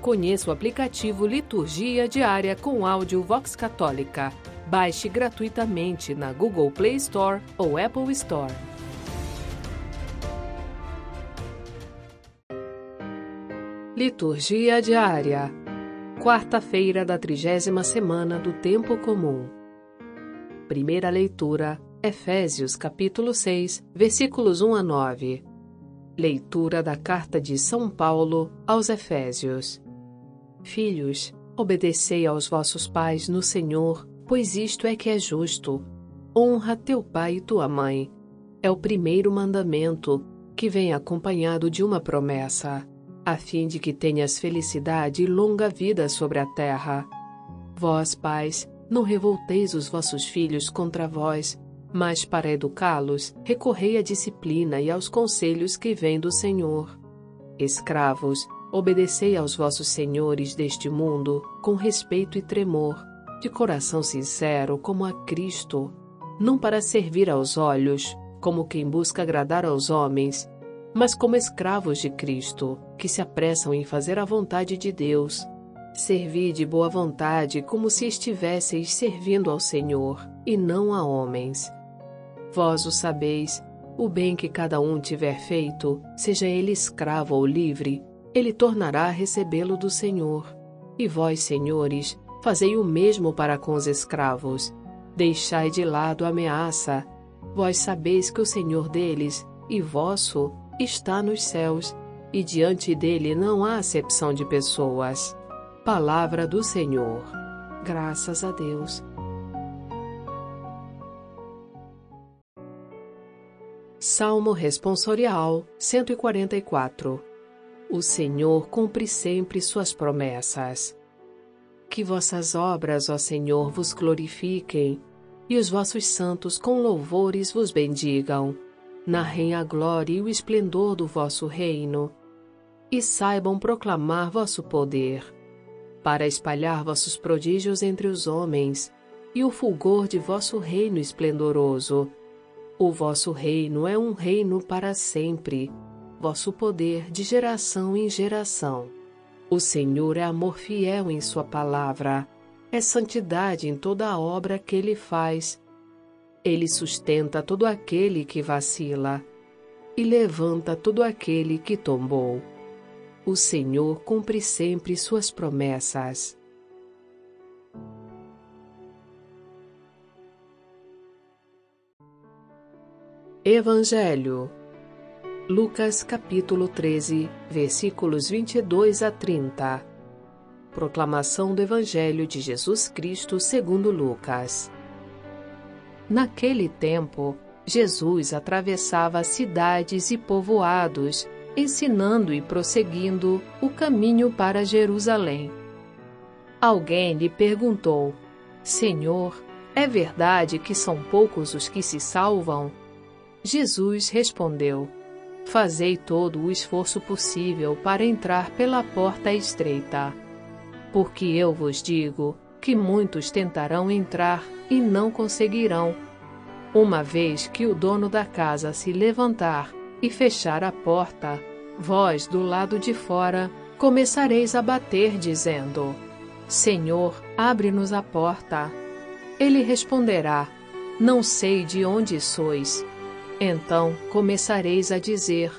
Conheça o aplicativo Liturgia Diária com áudio Vox Católica. Baixe gratuitamente na Google Play Store ou Apple Store. Liturgia Diária Quarta-feira da trigésima semana do Tempo Comum. Primeira leitura, Efésios capítulo 6, versículos 1 a 9. Leitura da Carta de São Paulo aos Efésios. Filhos, obedecei aos vossos pais no Senhor, pois isto é que é justo. Honra teu pai e tua mãe. É o primeiro mandamento, que vem acompanhado de uma promessa a fim de que tenhas felicidade e longa vida sobre a terra. Vós, pais, não revolteis os vossos filhos contra vós, mas para educá-los, recorrei à disciplina e aos conselhos que vêm do Senhor. Escravos, obedecei aos vossos senhores deste mundo com respeito e tremor, de coração sincero como a Cristo, não para servir aos olhos, como quem busca agradar aos homens, mas como escravos de Cristo, que se apressam em fazer a vontade de Deus. Servi de boa vontade como se estivesseis servindo ao Senhor, e não a homens. Vós o sabeis, o bem que cada um tiver feito, seja ele escravo ou livre, ele tornará a recebê-lo do Senhor. E vós, senhores, fazei o mesmo para com os escravos. Deixai de lado a ameaça. Vós sabeis que o Senhor deles, e vosso, está nos céus, e diante dele não há acepção de pessoas. Palavra do Senhor. Graças a Deus. Salmo Responsorial 144 O Senhor cumpre sempre suas promessas. Que vossas obras, ó Senhor, vos glorifiquem, e os vossos santos com louvores vos bendigam narrem a glória e o esplendor do vosso reino, e saibam proclamar vosso poder, para espalhar vossos prodígios entre os homens, e o fulgor de vosso reino esplendoroso. O vosso reino é um reino para sempre, vosso poder de geração em geração. O Senhor é amor fiel em Sua palavra, é santidade em toda a obra que Ele faz ele sustenta todo aquele que vacila e levanta todo aquele que tombou. O Senhor cumpre sempre suas promessas. Evangelho Lucas capítulo 13, versículos 22 a 30 Proclamação do Evangelho de Jesus Cristo segundo Lucas Naquele tempo, Jesus atravessava cidades e povoados, ensinando e prosseguindo o caminho para Jerusalém. Alguém lhe perguntou: Senhor, é verdade que são poucos os que se salvam? Jesus respondeu: Fazei todo o esforço possível para entrar pela porta estreita. Porque eu vos digo que muitos tentarão entrar e não conseguirão. Uma vez que o dono da casa se levantar e fechar a porta, vós do lado de fora começareis a bater, dizendo: Senhor, abre-nos a porta. Ele responderá: Não sei de onde sois. Então começareis a dizer: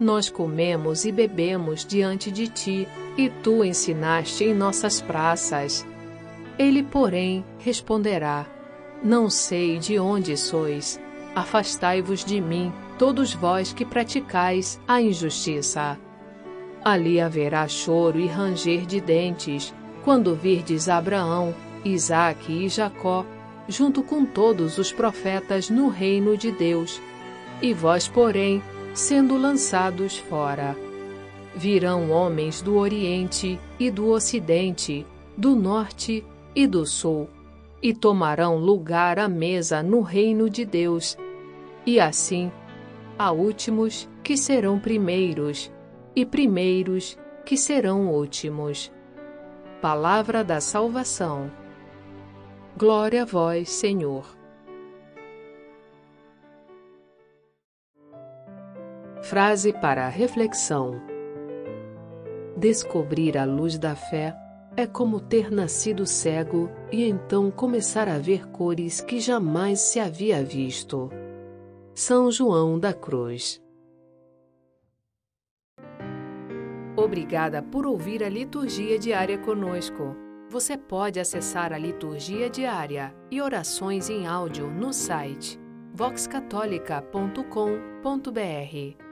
Nós comemos e bebemos diante de ti, e tu ensinaste em nossas praças. Ele, porém, responderá: Não sei de onde sois. Afastai-vos de mim, todos vós que praticais a injustiça. Ali haverá choro e ranger de dentes, quando virdes Abraão, Isaque e Jacó, junto com todos os profetas no reino de Deus, e vós, porém, sendo lançados fora. Virão homens do Oriente e do Ocidente, do Norte e do sul, e tomarão lugar à mesa no reino de Deus. E assim, há últimos que serão primeiros, e primeiros que serão últimos. Palavra da salvação. Glória a vós, Senhor. Frase para a reflexão. Descobrir a luz da fé é como ter nascido cego e então começar a ver cores que jamais se havia visto. São João da Cruz. Obrigada por ouvir a liturgia diária conosco. Você pode acessar a liturgia diária e orações em áudio no site voxcatolica.com.br